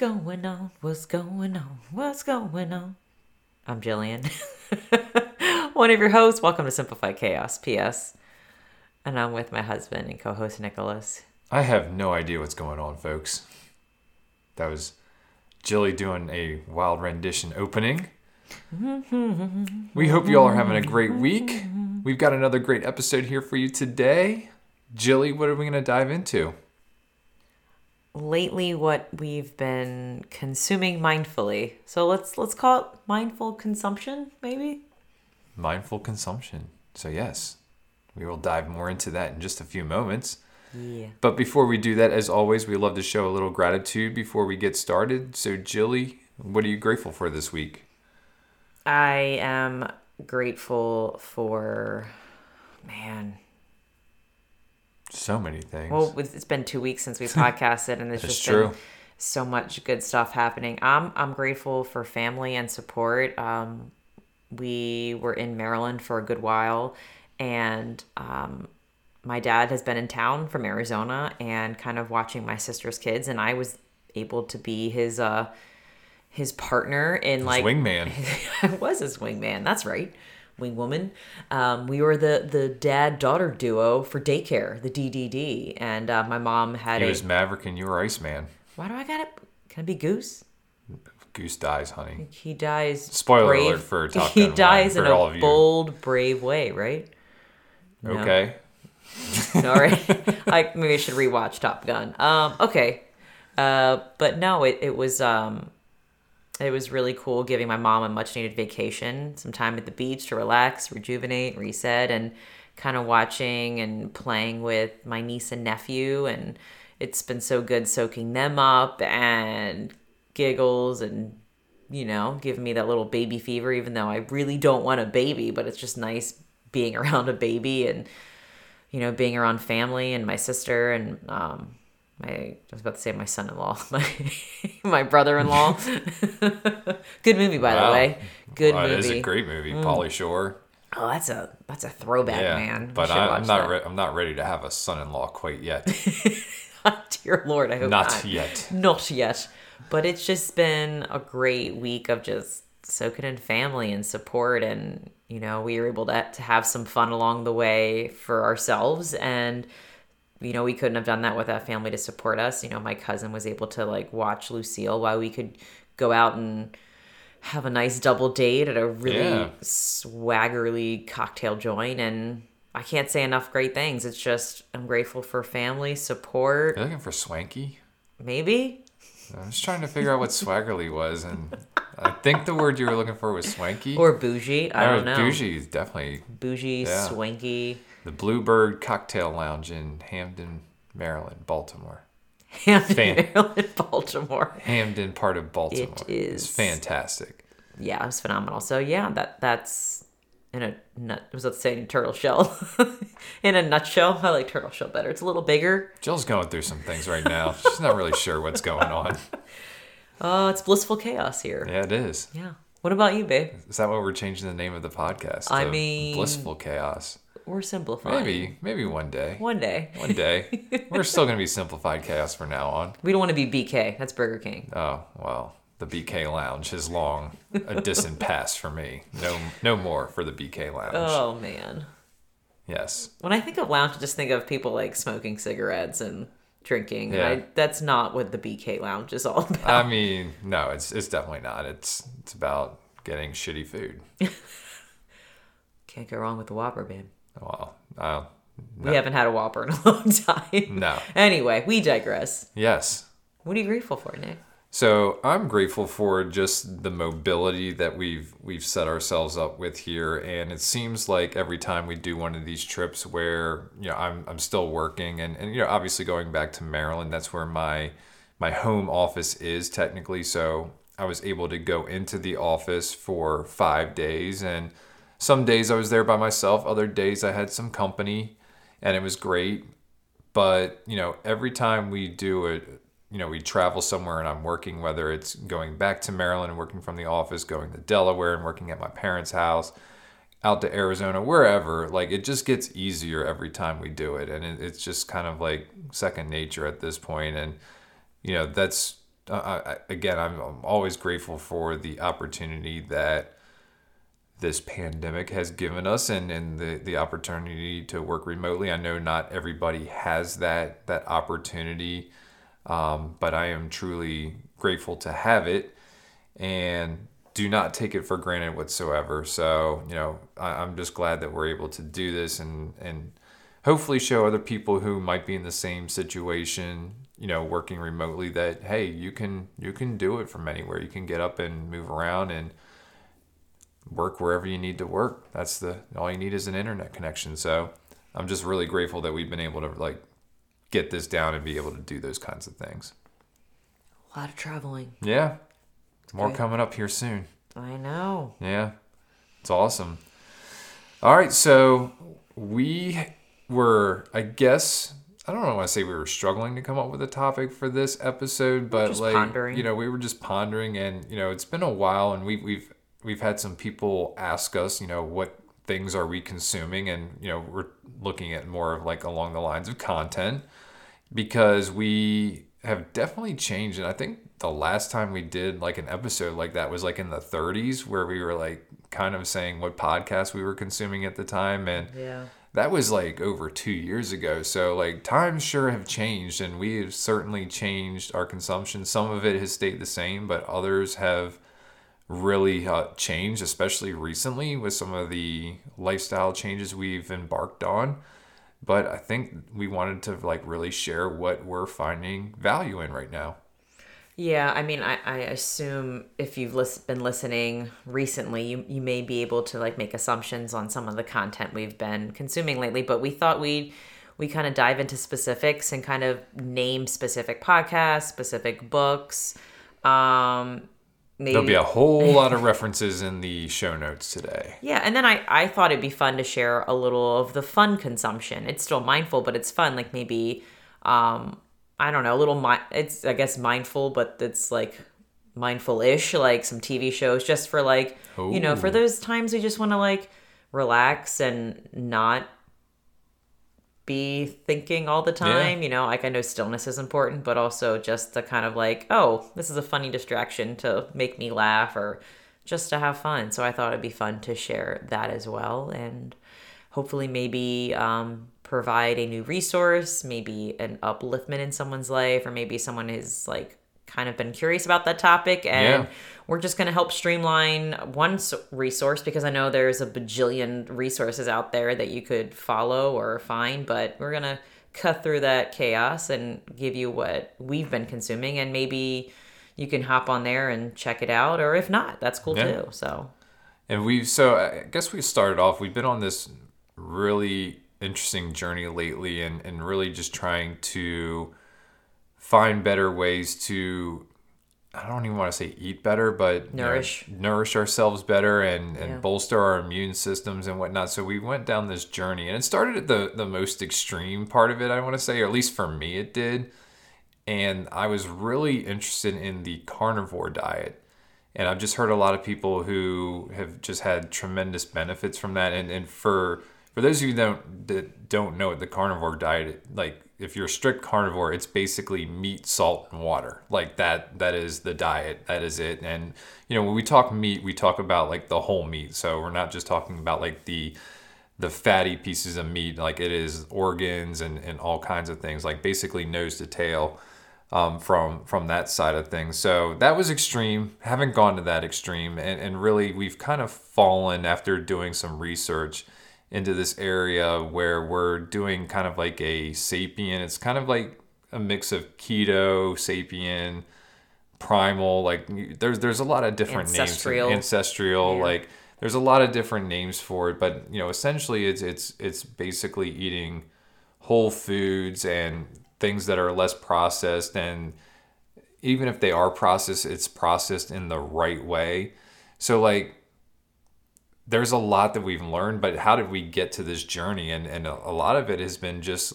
Going on? What's going on? What's going on? I'm Jillian, one of your hosts. Welcome to Simplify Chaos, PS. And I'm with my husband and co host Nicholas. I have no idea what's going on, folks. That was Jilly doing a wild rendition opening. We hope you all are having a great week. We've got another great episode here for you today. Jilly, what are we going to dive into? Lately what we've been consuming mindfully. So let's let's call it mindful consumption, maybe. Mindful consumption. So, yes, we will dive more into that in just a few moments. Yeah. But before we do that, as always, we love to show a little gratitude before we get started. So, Jilly, what are you grateful for this week? I am grateful for man. So many things. Well, it's it's been two weeks since we podcasted, and there's That's just true. been so much good stuff happening. I'm I'm grateful for family and support. Um, we were in Maryland for a good while, and um, my dad has been in town from Arizona and kind of watching my sister's kids, and I was able to be his uh his partner in like wingman. I was his wingman. That's right, wingwoman. Um, we were the the dad daughter duo for daycare, the DDD, and uh, my mom had He a. was Maverick and you were Iceman. Why do I got it? Can I be Goose? Goose dies, honey. He dies. Spoiler brave. alert for Top He Gun one dies in a bold, brave way, right? No. Okay. All right. I maybe I should rewatch Top Gun. Um, okay. Uh, but no, it, it was um, it was really cool giving my mom a much needed vacation, some time at the beach to relax, rejuvenate, reset, and kind of watching and playing with my niece and nephew. And it's been so good soaking them up and giggles and you know, giving me that little baby fever, even though I really don't want a baby, but it's just nice being around a baby and you know, being around family and my sister and um my I was about to say my son-in-law, my my brother-in-law. Good movie by Wow. the way. Good movie. It is a great movie. Mm. Pauly Shore. oh, that's a that's a throwback, Yeah. man. But I, I'm not. Re- I'm not ready to have a son-in-law quite yet. Dear Lord, I hope not. not yet. Not yet. But it's just been a great week of just soaking in family and support. And, you know, we were able to, to have some fun along the way for ourselves. And, you know, we couldn't have done that without family to support us. You know, my cousin was able to, like, watch Lucille while we could go out and have a nice double date at a really Yeah. swaggerly cocktail joint. And, I can't say enough great things. It's just I'm grateful for family support. You're looking for swanky. Maybe I was trying to figure out what swaggerly was, and I think the word you were looking for was swanky. or bougie. I Or don't know. Bougie is definitely bougie, Yeah. swanky. The Bluebird Cocktail Lounge in Hampden, Maryland, Baltimore. Hampton, Fan- Maryland, Baltimore. Hampden, part of Baltimore. It's is. fantastic. Yeah, it was phenomenal. So yeah, that that's in a nut. Was about to say turtle shell. in a nutshell, I like turtle shell better. It's a little bigger. Jill's going through some things right now. She's not really sure what's going on. Oh, it's blissful chaos here. Yeah, it is. Yeah. What about you, babe? Is that what we're changing the name of the podcast? I mean- blissful chaos. We're simplifying. Maybe, maybe one day. One day. One day. We're still gonna be simplified chaos from now on. We don't want to be BK. That's Burger King. Oh well, the BK Lounge is long a distant past for me. No, no more for the BK Lounge. Oh man. Yes, When I think of lounge, I just think of people like smoking cigarettes and drinking. Yeah. I, that's not what the BK Lounge is all about. I mean, no, it's it's definitely not. It's it's about getting shitty food. Can't go wrong with the Whopper, babe. Well, uh, We haven't had a Whopper in a long time. no, Anyway, we digress. yes. What are you grateful for, Nick? So I'm grateful for just the mobility that we've we've set ourselves up with here, and it seems like every time we do one of these trips where you know I'm I'm still working, and and you know obviously going back to Maryland, that's where my my home office is technically. So I was able to go into the office for five days. And some days I was there by myself, other days I had some company, and it was great. But, you know, every time we do it, you know, we travel somewhere and I'm working, whether it's going back to Maryland and working from the office, going to Delaware and working at my parents' house, out to Arizona, wherever, like it just gets easier every time we do it. And it, it's just kind of like second nature at this point. And, you know, that's, uh, I, again, I'm, I'm always grateful for the opportunity that this pandemic has given us and, and the, the opportunity to work remotely. I know not everybody has that, that opportunity, um, but I am truly grateful to have it. And do not take it for granted whatsoever. So, you know, I, am just glad that we're able to do this and, and hopefully show other people who might be in the same situation, you know, working remotely that, hey, you can, you can do it from anywhere. You can get up and move around and work wherever you need to work. That's the, all you need is an internet connection. So I'm just really grateful that we've been able to like get this down and be able to do those kinds of things. A lot of traveling. Yeah. More coming up here soon. I know. Yeah. It's awesome. All right, so we were, I guess, I don't know want to say we were struggling to come up with a topic for this episode, but like pondering. you know, we were just pondering and you know, it's been a while and we we've we've had some people ask us, you know, what things are we consuming? And you know, we're looking at more of like along the lines of content because we have definitely changed. And I think the last time we did like an episode like that was like in the 30s where we were like kind of saying what podcast we were consuming at the time. And yeah. that was like over two years ago. So like times sure have changed and we have certainly changed our consumption. Some of it has stayed the same but others have really uh, changed especially recently with some of the lifestyle changes we've embarked on but i think we wanted to like really share what we're finding value in right now yeah, I mean, I, I assume if you've been listening recently, you, you may be able to like make assumptions on some of the content we've been consuming lately. But we thought we'd we kind of dive into specifics and kind of name specific podcasts, specific books. Um, maybe... There'll be a whole lot of references in the show notes today. Yeah, and then I I thought it'd be fun to share a little of the fun consumption. It's still mindful, but it's fun. Like maybe um I don't know, a little mi- it's I guess mindful, but it's like mindful-ish, like some TV shows just for like, Ooh. you know, for those times we just want to like relax and not be thinking all the time, yeah. you know, like I know stillness is important, but also just to kind of like, oh, this is a funny distraction to make me laugh or just to have fun. So I thought it'd be fun to share that as well and hopefully maybe um provide a new resource, maybe an upliftment in someone's life, or maybe someone is like kind of been curious about that topic and yeah. we're just going to help streamline one resource because I know there's a bajillion resources out there that you could follow or find, but we're going to cut through that chaos and give you what we've been consuming and maybe you can hop on there and check it out or if not, that's cool yeah. too. So and we've so I guess we started off we've been on this really interesting journey lately and, and really just trying to find better ways to I don't even want to say eat better, but nourish you know, nourish ourselves better and, and yeah. bolster our immune systems and whatnot. So we went down this journey and it started at the, the most extreme part of it, I want to say, or at least for me it did. And I was really interested in the carnivore diet. And I've just heard a lot of people who have just had tremendous benefits from that. And, and for for those of you that don't, don't know the carnivore diet, like if you're a strict carnivore, it's basically meat, salt, and water. Like that, that is the diet. That is it. And you know, when we talk meat, we talk about like the whole meat. So we're not just talking about like the the fatty pieces of meat, like it is organs and, and all kinds of things, like basically nose to tail um, from from that side of things. So that was extreme. Haven't gone to that extreme, and, and really we've kind of fallen after doing some research into this area where we're doing kind of like a sapien. It's kind of like a mix of keto, sapien, primal. Like there's there's a lot of different ancestral. names. Ancestral, yeah. like there's a lot of different names for it. But you know, essentially, it's it's it's basically eating whole foods and things that are less processed and even if they are processed, it's processed in the right way. So like there's a lot that we've learned, but how did we get to this journey? And and a lot of it has been just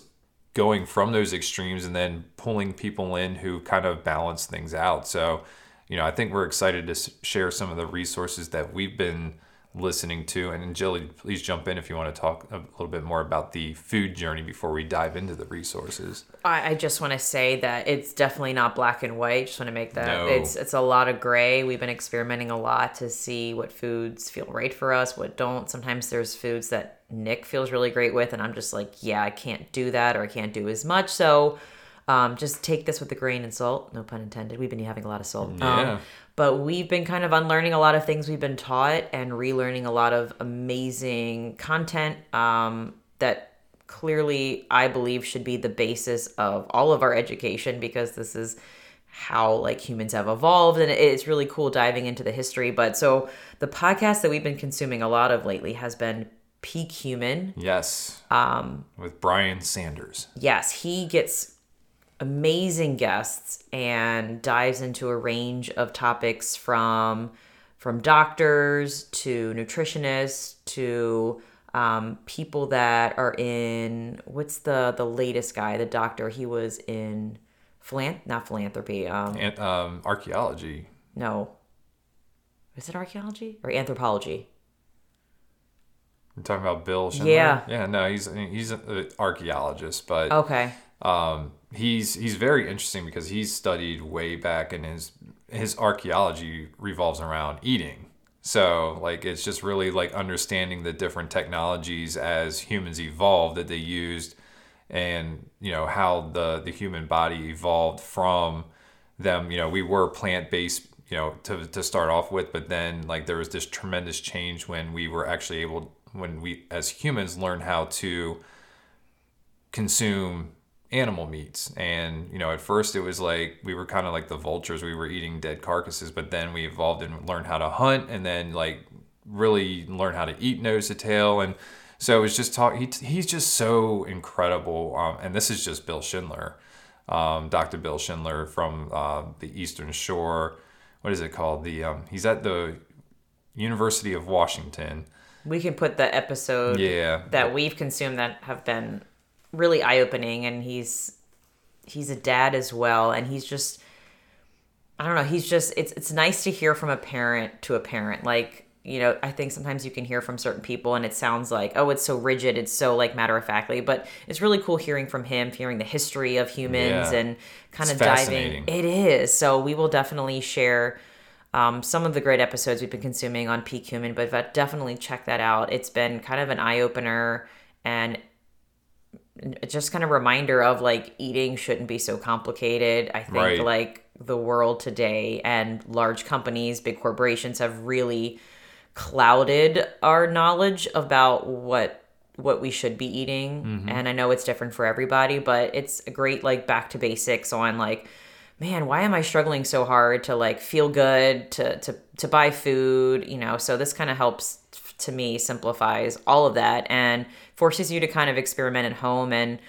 going from those extremes and then pulling people in who kind of balance things out. So, you know, I think we're excited to share some of the resources that we've been listening to. And Jilly, please jump in if you want to talk a little bit more about the food journey before we dive into the resources. I, I just want to say that it's definitely not black and white. Just want to make that No. it's it's a lot of gray. We've been experimenting a lot to see what foods feel right for us, what don't. Sometimes there's foods that Nick feels really great with, and I'm just like, yeah, I can't do that or I can't do as much. So. Um, just take this with a grain of salt. No pun intended. We've been having a lot of salt. Yeah. Um, but we've been kind of unlearning a lot of things we've been taught and relearning a lot of amazing content um, that clearly I believe should be the basis of all of our education because this is how like humans have evolved and it's really cool diving into the history but so the podcast that we've been consuming a lot of lately has been peak human Yes. Um, with Brian Sanders. yes, he gets amazing guests and dives into a range of topics from from doctors to nutritionists to um, people that are in what's the the latest guy the doctor he was in philan- not philanthropy um And um, archaeology. no is it archaeology or anthropology You're talking about Bill Schindler? Yeah. Yeah, no, he's he's an archaeologist, but okay um, he's he's very interesting because he's studied way back and his his archaeology revolves around eating. So like it's just really like understanding the different technologies as humans evolved that they used and you know how the the human body evolved from them you know we were plant based you know to to start off with but then like there was this tremendous change when we were actually able when we as humans learned how to consume animal meats. And you know at first it was like we were kind of like the vultures we were eating dead carcasses but then we evolved and learned how to hunt and then like really learn how to eat nose to tail. And so it was just talk he, he's just so incredible um, and this is just bill schindler um, dr bill schindler from uh, the eastern shore. What is it called? The um, he's at the university of washington. We can put the episode yeah. that we've consumed that have been really eye opening and he's he's a dad as well and he's just I don't know, he's just it's it's nice to hear from a parent to a parent. Like, you know, I think sometimes you can hear from certain people and it sounds like, oh, it's so rigid, it's so like matter of factly, but it's really cool hearing from him, hearing the history of humans Yeah. and kind It's of diving. It is. So we will definitely share um, some of the great episodes we've been consuming on Peak Human, but but definitely check that out. It's been kind of an eye opener and it's just kind of reminder of like eating shouldn't be so complicated. I think Right. like the world today and large companies, big corporations have really clouded our knowledge about what what we should be eating mm-hmm. and i know it's different for everybody but it's a great like back to basics on like man why am i struggling so hard to like feel good to to to buy food you know so this kind of helps to me simplifies all of that and forces you to kind of experiment at home and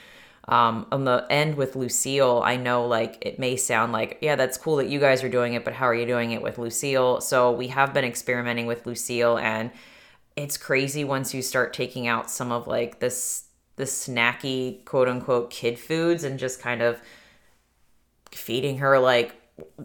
um, on the end with Lucille, I know like it may sound like, yeah, that's cool that you guys are doing it, but how are you doing it with Lucille? So we have been experimenting with Lucille, and it's crazy once you start taking out some of like this the snacky quote unquote kid foods and just kind of feeding her like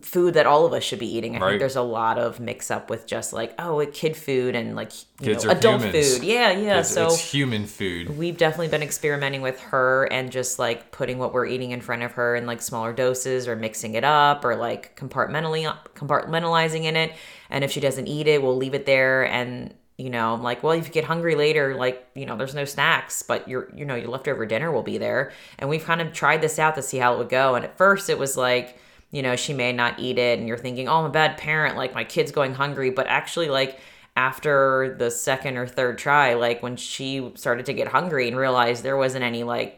food that all of us should be eating. I Right. think there's a lot of mix up with just like oh, it kid food and like you Kids know, adult humans. food. Yeah, yeah. it's, so it's human food we've definitely been experimenting with her and just like putting what we're eating in front of her in like smaller doses or mixing it up or like compartmentally compartmentalizing in it and if she doesn't eat it we'll leave it there and you know I'm like well if you get hungry later like you know there's no snacks but your you know your leftover dinner will be there and we've kind of tried this out to see how it would go and at first it was like you know she may not eat it and you're thinking oh i'm a bad parent like my kid's going hungry but actually like after the second or third try like when she started to get hungry and realized there wasn't any like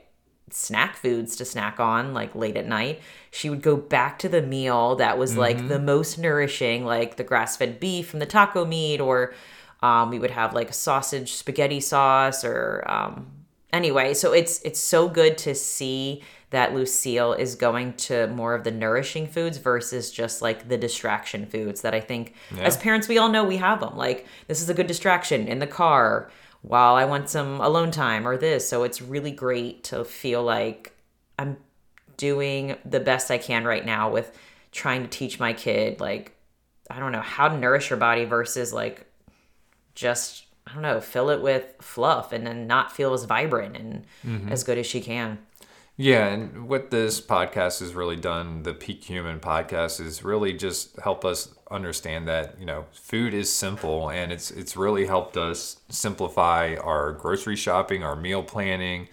snack foods to snack on like late at night she would go back to the meal that was like the most nourishing like the grass-fed beef from the taco meat or um, we would have like a sausage spaghetti sauce or um, anyway so it's it's so good to see that Lucille is going to more of the nourishing foods versus just like the distraction foods that I think Yeah. as parents we all know we have them. Like this is a good distraction in the car while I want some alone time or this. So it's really great to feel like I'm doing the best I can right now with trying to teach my kid like I don't know how to nourish your body versus like just I don't know fill it with fluff and then not feel as vibrant and mm-hmm. as good as she can. Yeah, and what this podcast has really done, the Peak Human podcast, is really just help us understand that you know food is simple, and it's it's really helped us simplify our grocery shopping, our meal planning.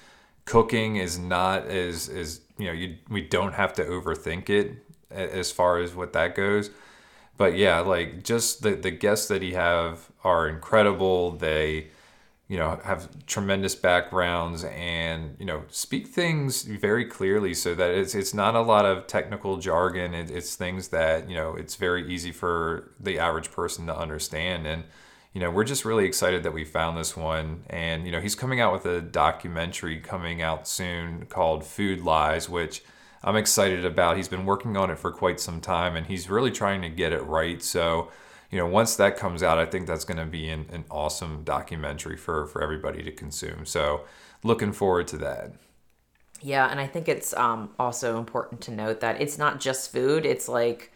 Cooking is not as as you know you we don't have to overthink it as far as what that goes. But yeah, like just the the guests that he have are incredible. They you know have tremendous backgrounds and you know speak things very clearly so that it's it's not a lot of technical jargon. It, it's things that you know it's very easy for the average person to understand. And you know we're just really excited that we found this one. And you know he's coming out with a documentary coming out soon called food lies which i'm excited about. He's been working on it for quite some time and he's really trying to get it right. So you know, once that comes out, I think that's going to be an, an awesome documentary for, for everybody to consume. So, looking forward to that. Yeah, and I think it's um, also important to note that it's not just food. It's like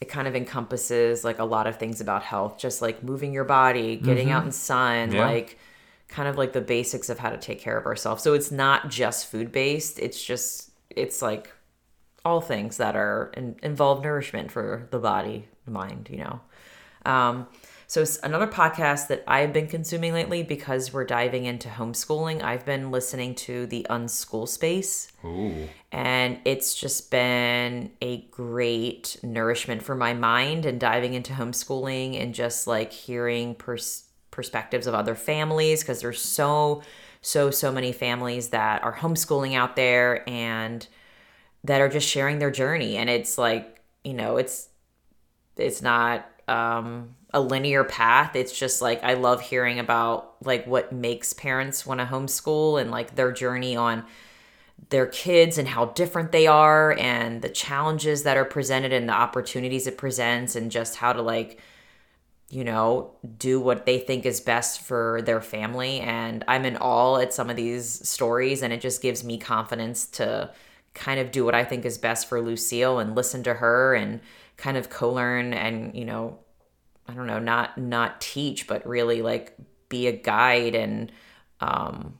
it kind of encompasses like a lot of things about health, just like moving your body, getting out in sun, Yeah. like kind of like the basics of how to take care of ourselves. So it's not just food based. It's just it's like all things that are in, involve nourishment for the body, mind, you know. Um, so it's another podcast that I've been consuming lately because we're diving into homeschooling. I've been listening to the Unschool Space, Ooh. and it's just been a great nourishment for my mind and diving into homeschooling and just like hearing pers- perspectives of other families because there's so so so many families that are homeschooling out there and that are just sharing their journey and it's like you know it's it's not um a linear path. It's just like i love hearing about like what makes parents want to homeschool and like their journey on their kids and how different they are and the challenges that are presented and the opportunities it presents and just how to like you know do what they think is best for their family. And i'm in awe at some of these stories and it just gives me confidence to kind of do what i think is best for lucille and listen to her and kind of co-learn and you know i don't know not not teach but really like be a guide and um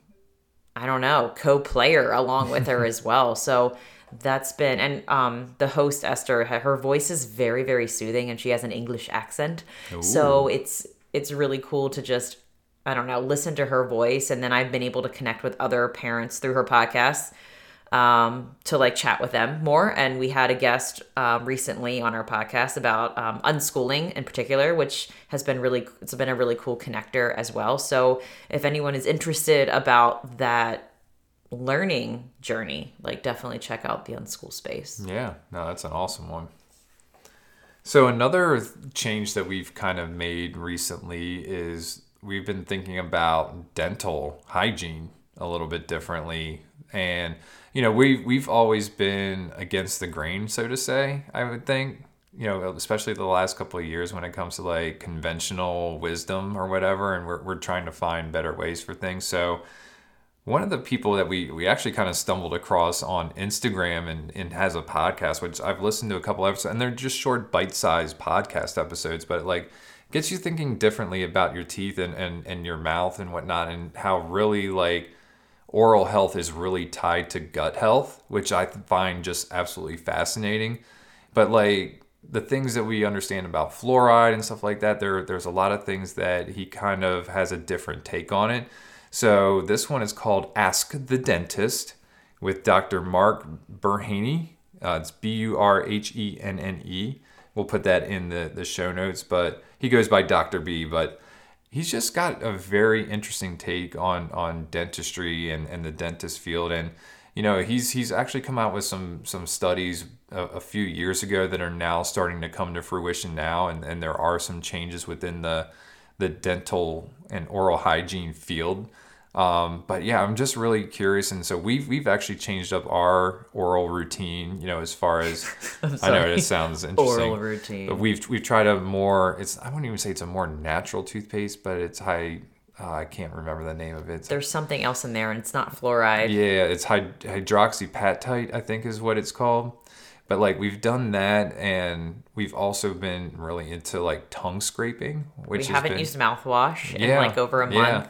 I don't know, co-player along with her as well. So that's been and um the host Esther her her voice is very very soothing and she has an English accent. So it's it's really cool to just I don't know, listen to her voice and then I've been able to connect with other parents through her podcast um, to like chat with them more. And we had a guest um, recently on our podcast about um, unschooling in particular, which has been really, it's been a really cool connector as well. So if anyone is interested about that learning journey, like definitely check out the unschool space. Yeah, no, that's an awesome one. So another change that we've kind of made recently is we've been thinking about dental hygiene a little bit differently and you know we we've always been against the grain so to say I would think you know especially the last couple of years when it comes to like conventional wisdom or whatever and we're, we're trying to find better ways for things. So one of the people that we, we actually kind of stumbled across on Instagram and, and has a podcast, which I've listened to a couple episodes, and they're just short, bite sized podcast episodes, but like gets you thinking differently about your teeth and, and, and your mouth and whatnot, and how really like oral health is really tied to gut health, which I find just absolutely fascinating. But like the things that we understand about fluoride and stuff like that, there there's a lot of things that he kind of has a different take on it. So this one is called Ask the Dentist with Dr. Mark Burhenne. Uh, it's B U R H E N N E. We'll put that in the, the show notes, but he goes by Dr. B. But he's just got a very interesting take on on dentistry and, and the dentist field. And you know, he's he's actually come out with some some studies a, a few years ago that are now starting to come to fruition now, and, and there are some changes within the the dental and oral hygiene field. Um, but yeah, I'm just really curious, and so we've we've actually changed up our oral routine. You know, as far as I know it sounds interesting. Oral routine. But we've we've tried a more. It's I wouldn't even say it's a more natural toothpaste, but it's high. Uh, I can't remember the name of it. It's- There's something else in there, and it's not fluoride. yeah, it's hyd- hydroxyapatite, I think is what it's called. But like we've done that, and we've also been really into like tongue scraping, which we haven't been used mouthwash in like over a yeah.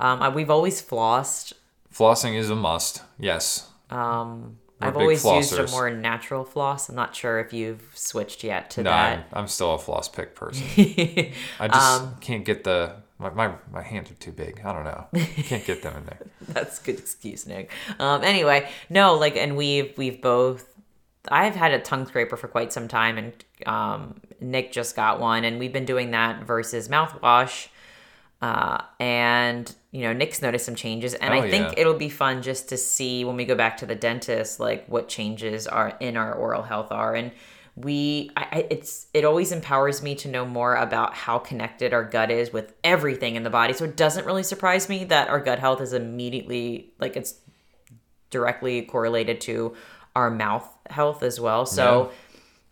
Um, I- we've always flossed. flossing is a must. Yes, Um, We're I've always used a more natural floss. I'm not sure if you've switched yet to no, I'm. I'm still a floss pick person. I just Um, can't get the my, my my hands are too big. I don't know. Can't get them in there. That's a good excuse, Nick. Um, anyway, no, like, and we've we've both. I've had a tongue scraper for quite some time, and um, Nick just got one, and we've been doing that versus mouthwash. Uh, and you know, Nick's noticed some changes, and Oh, I think yeah. it'll be fun just to see when we go back to the dentist, like what changes are in our oral health are, and we, I, I, it's, it always empowers me to know more about how connected our gut is with everything in the body. So it doesn't really surprise me that our gut health is immediately like it's directly correlated to our mouth health as well. So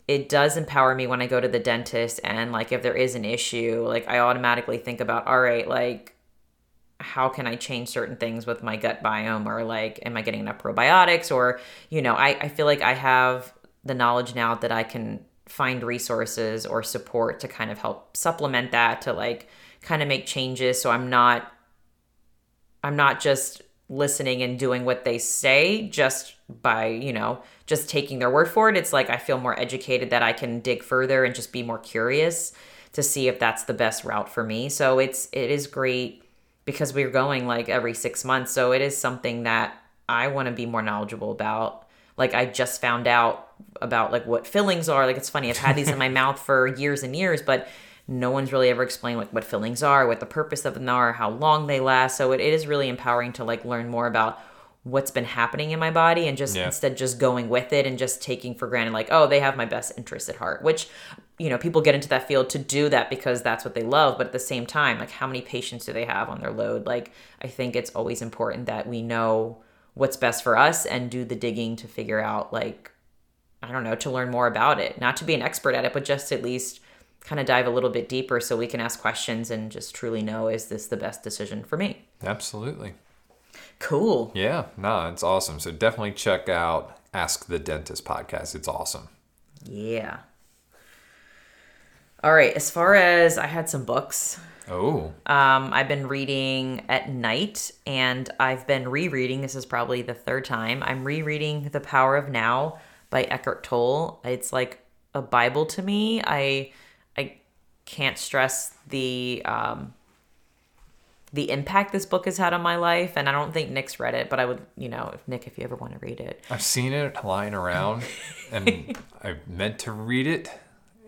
it does empower me when I go to the dentist and like if there is an issue, like I automatically think about, all right, like how can I change certain things with my gut biome or like am I getting enough probiotics or you know, I, I feel like I have the knowledge now that I can find resources or support to kind of help supplement that to like kind of make changes so I'm not I'm not just listening and doing what they say just by, you know, just taking their word for it. It's like I feel more educated that I can dig further and just be more curious to see if that's the best route for me. So it's it is great because we're going like every 6 months. So it is something that I want to be more knowledgeable about. Like I just found out about like what fillings are. Like it's funny, I've had these in my mouth for years and years, but no one's really ever explained like what fillings are, what the purpose of them are, how long they last. So it, it is really empowering to like learn more about what's been happening in my body and just Yeah. instead just going with it and just taking for granted like oh they have my best interest at heart which you know people get into that field to do that because that's what they love but at the same time like how many patients do they have on their load like i think it's always important that we know what's best for us and do the digging to figure out like I don't know, to learn more about it. Not to be an expert at it, but just at least kind of dive a little bit deeper so we can ask questions and just truly know is this the best decision for me? Absolutely. Cool. Yeah, no, it's awesome. So definitely check out Ask the Dentist podcast. It's awesome. Yeah. All right, as far as I had some books. Oh, Um, I've been reading at night and I've been rereading. This is probably the third time. I'm rereading The Power of Now by Eckhart Tolle. It's like a Bible to me. I I can't stress the um the impact this book has had on my life and I don't think Nick's read it, but I would, you know, if Nick if you ever want to read it. I've seen it lying around, and I meant to read it,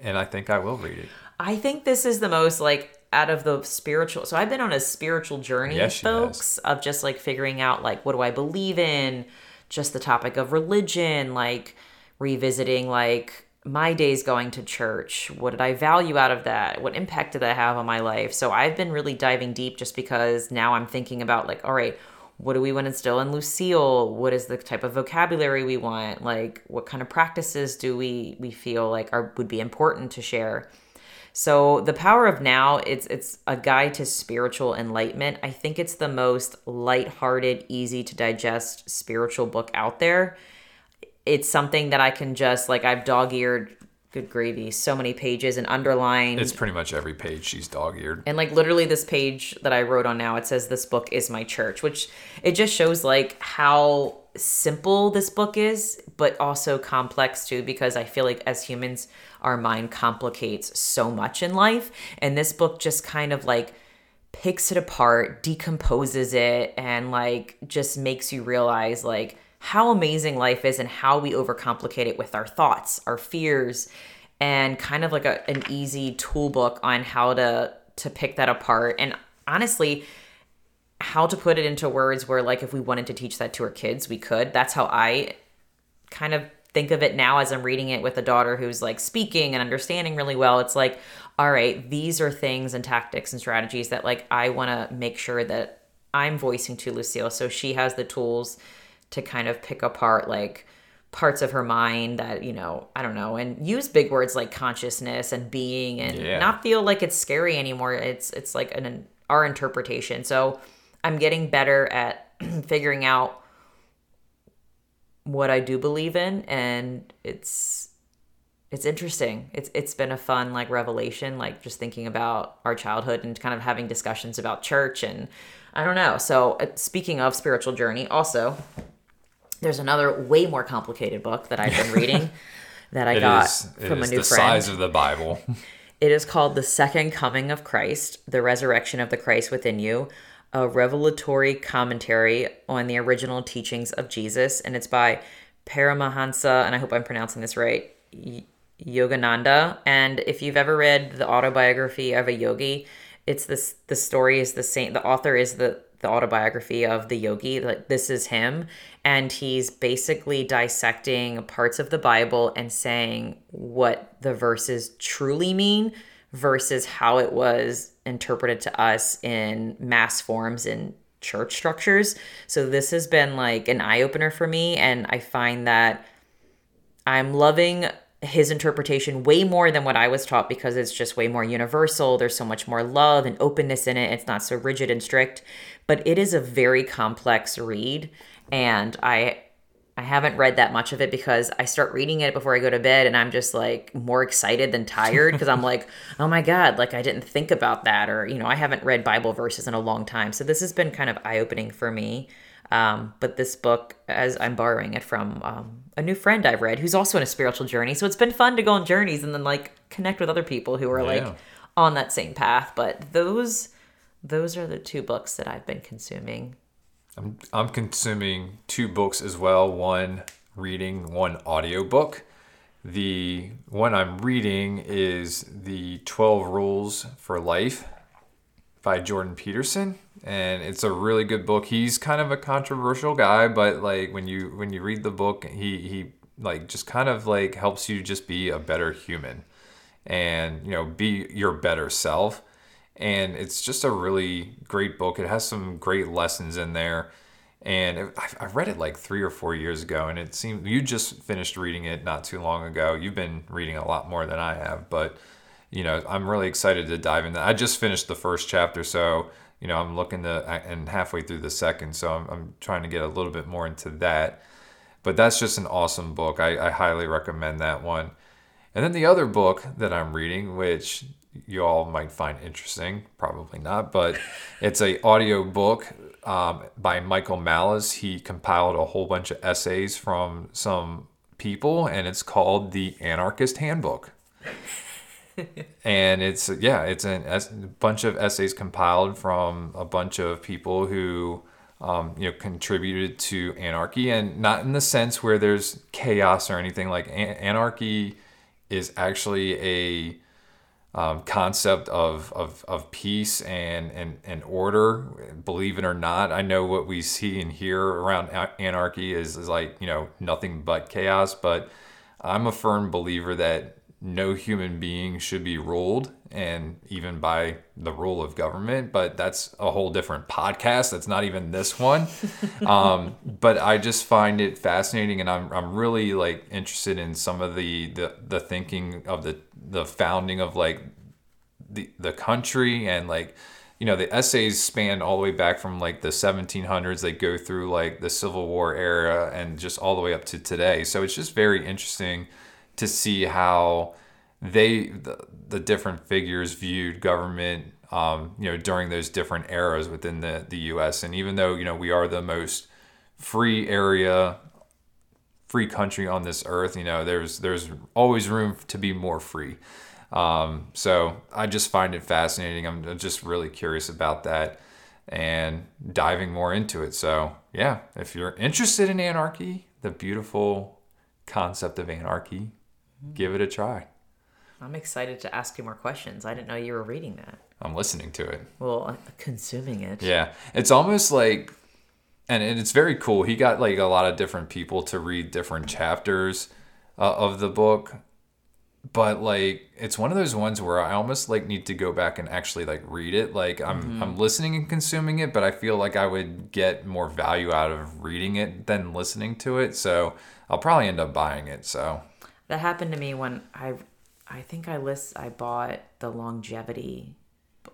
and I think I will read it. I think this is the most like out of the spiritual. So I've been on a spiritual journey, Yes, folks, of just like figuring out like what do I believe in, just the topic of religion, like revisiting like my days going to church. What did I value out of that? What impact did that have on my life? So I've been really diving deep just because now I'm thinking about like, all right, what do we want to instill in Lucille? What is the type of vocabulary we want? Like, what kind of practices do we we feel like are would be important to share? So the power of now, it's it's a guide to spiritual enlightenment. I think it's the most lighthearted, easy to digest spiritual book out there. It's something that I can just like I've dog-eared good gravy, so many pages and underlined It's pretty much every page she's dog-eared. and like literally this page that I wrote on now, it says this book is my church, which it just shows like how simple this book is, but also complex too, because I feel like as humans, our mind complicates so much in life. And this book just kind of like picks it apart, decomposes it, and like just makes you realize like how amazing life is and how we overcomplicate it with our thoughts, our fears, and kind of like a, an easy tool book on how to to pick that apart. And honestly, how to put it into words where like if we wanted to teach that to our kids, we could. That's how I kind of think of it now as I'm reading it with a daughter who's like speaking and understanding really well. It's like, all right, these are things and tactics and strategies that like I want to make sure that I'm voicing to Lucille. So she has the tools to kind of pick apart like parts of her mind that, you know, I don't know, and use big words like consciousness and being and Yeah. not feel like it's scary anymore. It's it's like an our interpretation. So I'm getting better at figuring out what I do believe in and it's it's interesting. It's it's been a fun like revelation, like just thinking about our childhood and kind of having discussions about church and I don't know. So uh, speaking of spiritual journey, also there's another way more complicated book that I've been reading that I It got is. From a new the friend. size of the Bible. It is called The Second Coming of Christ, The Resurrection of the Christ Within You, a revelatory commentary on the original teachings of Jesus. And it's by Paramahansa, and I hope I'm pronouncing this right, Yogananda. And if you've ever read the autobiography of a yogi, it's this the story is the same the author is the the autobiography of the yogi like this is him and he's basically dissecting parts of the bible and saying what the verses truly mean versus how it was interpreted to us in mass forms and church structures so this has been like an eye opener for me and i find that I'm loving his interpretation way more than what I was taught because it's just way more universal. There's so much more love and openness in it. It's not so rigid and strict, but it is a very complex read and I I haven't read that much of it because I start reading it before I go to bed and I'm just like more excited than tired because I'm like, "Oh my god, like I didn't think about that or you know, I haven't read Bible verses in a long time." So this has been kind of eye-opening for me. Um, but this book, as I'm borrowing it from um, a new friend I've read who's also in a spiritual journey. So it's been fun to go on journeys and then like connect with other people who are Yeah. like on that same path. But those those are the two books that I've been consuming. I'm, I'm consuming two books as well one reading, one audiobook. The one I'm reading is The 12 Rules for Life by Jordan Peterson and it's a really good book. He's kind of a controversial guy, but like when you when you read the book, he he like just kind of like helps you just be a better human and you know be your better self and it's just a really great book. It has some great lessons in there. And it, I, read it like three or four years ago and it seemed you just finished reading it not too long ago. You've been reading a lot more than i have but you know i'm really excited to dive into i just finished the first chapter so you know i'm looking to and halfway through the second so i'm, I'm trying to get a little bit more into that. But that's just an awesome book. I, I highly recommend that one. And then the other book that I'm reading, which you all might find interesting, probably not, but it's a audio book um, by Michael Malice. He compiled a whole bunch of essays from some people, and it's called the Anarchist Handbook. and it's yeah, it's an, es- a bunch of essays compiled from a bunch of people who um, you know contributed to anarchy, and not in the sense where there's chaos or anything. Like an- anarchy is actually a um, concept of, of, of peace and, and, and order, believe it or not. I know what we see and hear around anarchy is, is like, you know, nothing but chaos, but I'm a firm believer that no human being should be ruled and even by the rule of government, but that's a whole different podcast. That's not even this one. um, but I just find it fascinating and I'm, I'm really like interested in some of the, the, the thinking of the, the founding of like the, the country and like, you know, the essays span all the way back from like the 1700s. They go through like the Civil War era and just all the way up to today. So it's just very interesting to see how they the, the different figures viewed government um, you know during those different eras within the, the US and even though you know we are the most free area free country on this earth you know there's there's always room to be more free. Um, so I just find it fascinating. I'm just really curious about that and diving more into it. So yeah if you're interested in anarchy the beautiful concept of anarchy give it a try I'm excited to ask you more questions. I didn't know you were reading that. I'm listening to it. Well, consuming it. Yeah. It's almost like and it's very cool. He got like a lot of different people to read different chapters uh, of the book. but like it's one of those ones where I almost like need to go back and actually like read it. Like I'm Mm-hmm. I'm listening and consuming it, but I feel like I would get more value out of reading it than listening to it. So I'll probably end up buying it. So That happened to me when I I think I list I bought the longevity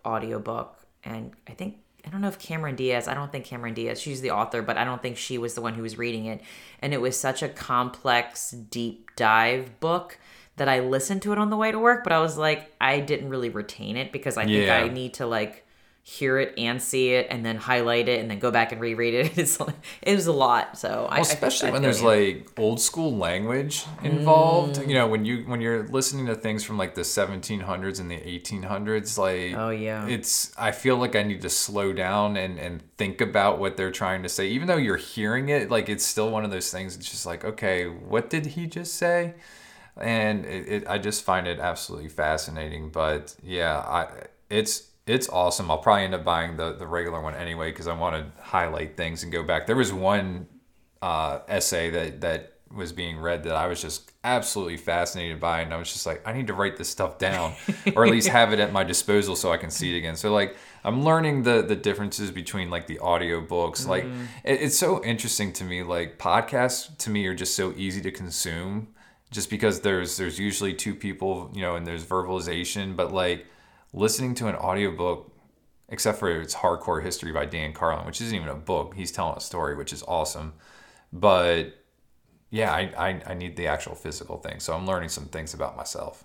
audiobook and I think I don't know if Cameron Diaz, I don't think Cameron Diaz, she's the author, but I don't think she was the one who was reading it. And it was such a complex, deep dive book that I listened to it on the way to work, but I was like, I didn't really retain it because I think Yeah. I need to like hear it and see it and then highlight it and then go back and reread it. It's like, it was a lot. So I, I especially I when there's like old school language involved. Mm. You know, when you when you're listening to things from like the 1700s and the 1800s, like Oh, yeah. it's I feel like I need to slow down and and think about what they're trying to say. Even though you're hearing it, like it's still one of those things. It's just like, okay, what did he just say? And it, it I just find it absolutely fascinating. But yeah, I it's it's awesome. I'll probably end up buying the the regular one anyway because I want to highlight things and go back. There was one uh, essay that that was being read that I was just absolutely fascinated by, and I was just like, I need to write this stuff down, or at least have it at my disposal so I can see it again. So like, I'm learning the the differences between like the audio books. Like, it, it's so interesting to me. Like podcasts to me are just so easy to consume, just because there's there's usually two people, you know, and there's verbalization, but like listening to an audiobook except for it's hardcore history by dan carlin which isn't even a book he's telling a story which is awesome but yeah i i, I need the actual physical thing so i'm learning some things about myself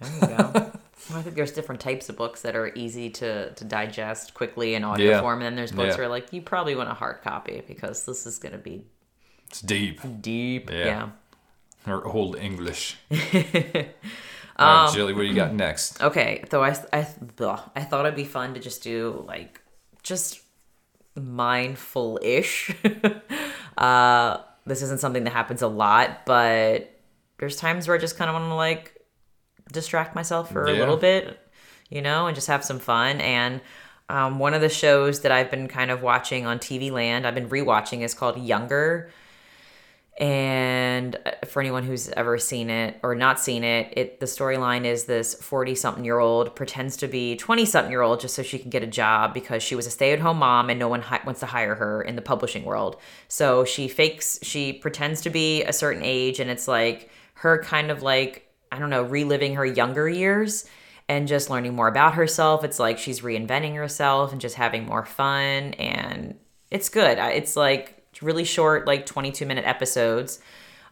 There you go. well, I think there's different types of books that are easy to, to digest quickly in audio Yeah. form, and then there's books Yeah. where like you probably want a hard copy because this is going to be it's deep deep. Yeah. Yeah. or old english Um, all right, Jilly, what do you got next Okay. so I I ugh, I thought it'd be fun to just do like just mindful ish. uh, this isn't something that happens a lot, but there's times where I just kind of want to like distract myself for a little bit, you know, and just have some fun. And um, one of the shows that I've been kind of watching on TV Land, I've been rewatching, is called Younger. And uh, for anyone who's ever seen it or not seen it, it the storyline is this 40 something year old pretends to be 20 something year old just so she can get a job because she was a stay at home mom and no one hi- wants to hire her in the publishing world. So she fakes, she pretends to be a certain age, and it's like her kind of like, I don't know, reliving her younger years and just learning more about herself. It's like she's reinventing herself and just having more fun. And it's good. It's like really short, like 22 minute episodes.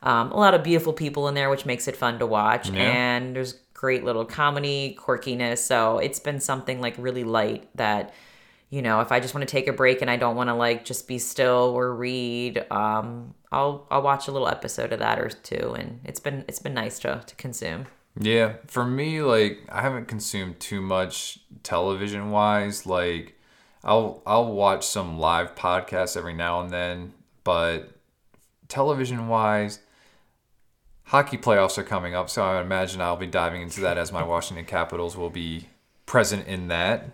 Um, a lot of beautiful people in there, which makes it fun to watch. Yeah. And there's great little comedy, quirkiness. So it's been something like really light that, you know, if I just want to take a break and I don't want to like just be still or read, um, I'll I'll watch a little episode of that or two, and it's been it's been nice to to consume. Yeah, for me, like I haven't consumed too much television wise. Like I'll I'll watch some live podcasts every now and then, but television wise, hockey playoffs are coming up, so I imagine I'll be diving into that as my Washington Capitals will be present in that.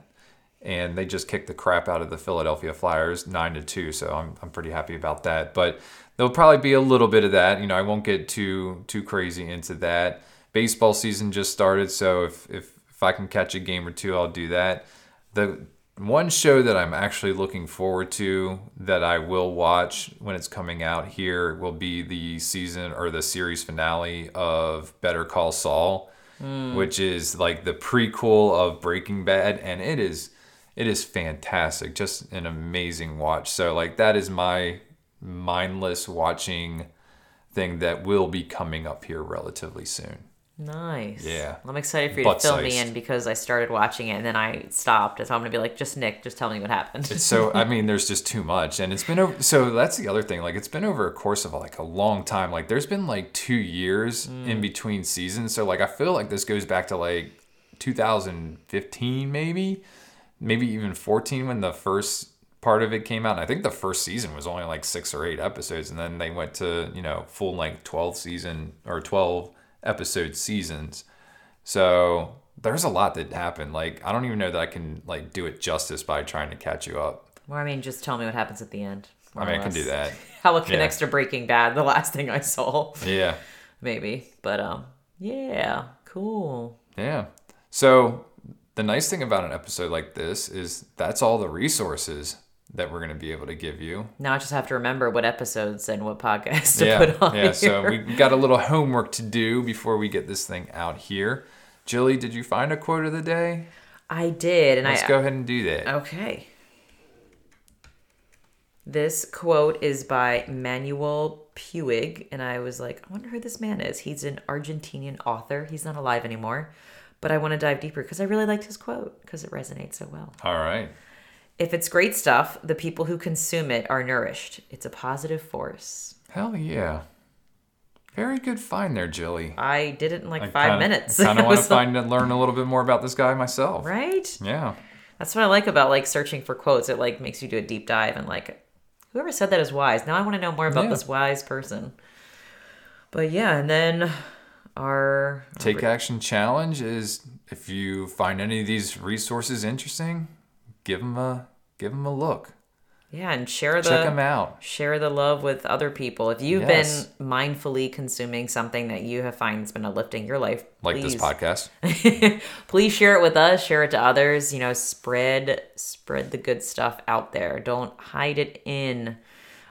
And they just kicked the crap out of the Philadelphia Flyers nine to two, so I'm I'm pretty happy about that. But there'll probably be a little bit of that. You know, I won't get too too crazy into that. Baseball season just started, so if if if I can catch a game or two, I'll do that. The one show that I'm actually looking forward to that I will watch when it's coming out here will be the season or the series finale of Better Call Saul, hmm. which is like the prequel of Breaking Bad, and it is it is fantastic, just an amazing watch. So like that is my mindless watching thing that will be coming up here relatively soon. Nice. Yeah. I'm excited for you Butt to fill me in because I started watching it and then I stopped. So I'm gonna be like, just Nick, just tell me what happened. It's so I mean, there's just too much, and it's been over. So that's the other thing. Like it's been over a course of like a long time. Like there's been like two years in mm. between seasons. So like I feel like this goes back to like 2015, maybe, maybe even 14 when the first part of it came out. And I think the first season was only like six or eight episodes, and then they went to you know full length 12 season or 12 episode seasons. So there's a lot that happened. Like I don't even know that I can like do it justice by trying to catch you up. well, I mean, just tell me what happens at the end. I mean, I can do that. How it connects to Breaking Bad, the last thing I saw, Yeah. maybe. But um, yeah, Cool. Yeah. So the nice thing about an episode like this is that's all the resources that we're going to be able to give you. Now I just have to remember what episodes and what podcasts to yeah. put on. yeah. So here. we we got a little homework to do before we get this thing out here. Jilly, did you find a quote of the day? I did, and Let's I go ahead and do that. Okay. This quote is by Manuel Puig, and I was like, I wonder who this man is. He's an Argentinian author. He's not alive anymore, but I want to dive deeper because I really liked his quote because it resonates so well. All right. If it's great stuff, the people who consume it are nourished. It's a positive force. Hell yeah. Very good find there, Jilly. I did it in like I five kinda- minutes. I kind of want to find and learn a little bit more about this guy myself. right. Yeah. That's what I like about like searching for quotes. It like makes you do a deep dive and like whoever said that is wise. Now I want to know more about Yeah. this wise person. But yeah, and then our Take action challenge is if you find any of these resources interesting, give them a give them a look. yeah, and share the Check them out. share the love with other people. If you've Yes. been mindfully consuming something that you have find has been uplifting your life, Like please, this podcast. please share it with us. Share it to others. You know, spread spread the good stuff out there. Don't hide it in.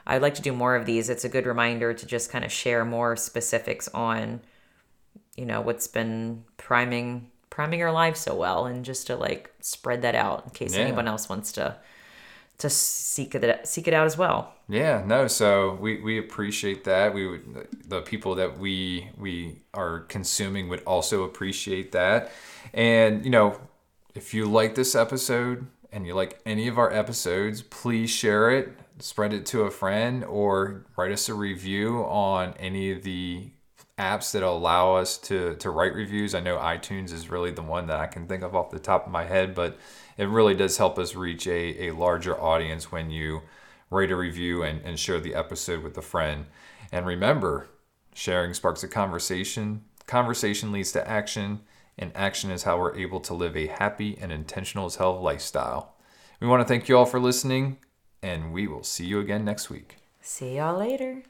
I'd like to do more of these. It's a good reminder to just kind of share more specifics on, you know, what's been priming priming our lives so well, and just to like spread that out in case Yeah. anyone else wants to to seek it seek it out as well. Yeah, no. So we, we appreciate that. We would the people that we we are consuming would also appreciate that. And you know, if you like this episode and you like any of our episodes, please share it, spread it to a friend, or write us a review on any of the apps that allow us to to write reviews. I know iTunes is really the one that I can think of off the top of my head, but it really does help us reach a, a larger audience when you rate a review and, and share the episode with a friend. And remember, sharing sparks a conversation, conversation leads to action, and action is how we're able to live a happy and intentional as hell lifestyle. We want to thank you all for listening, and we will see you again next week. See y'all later.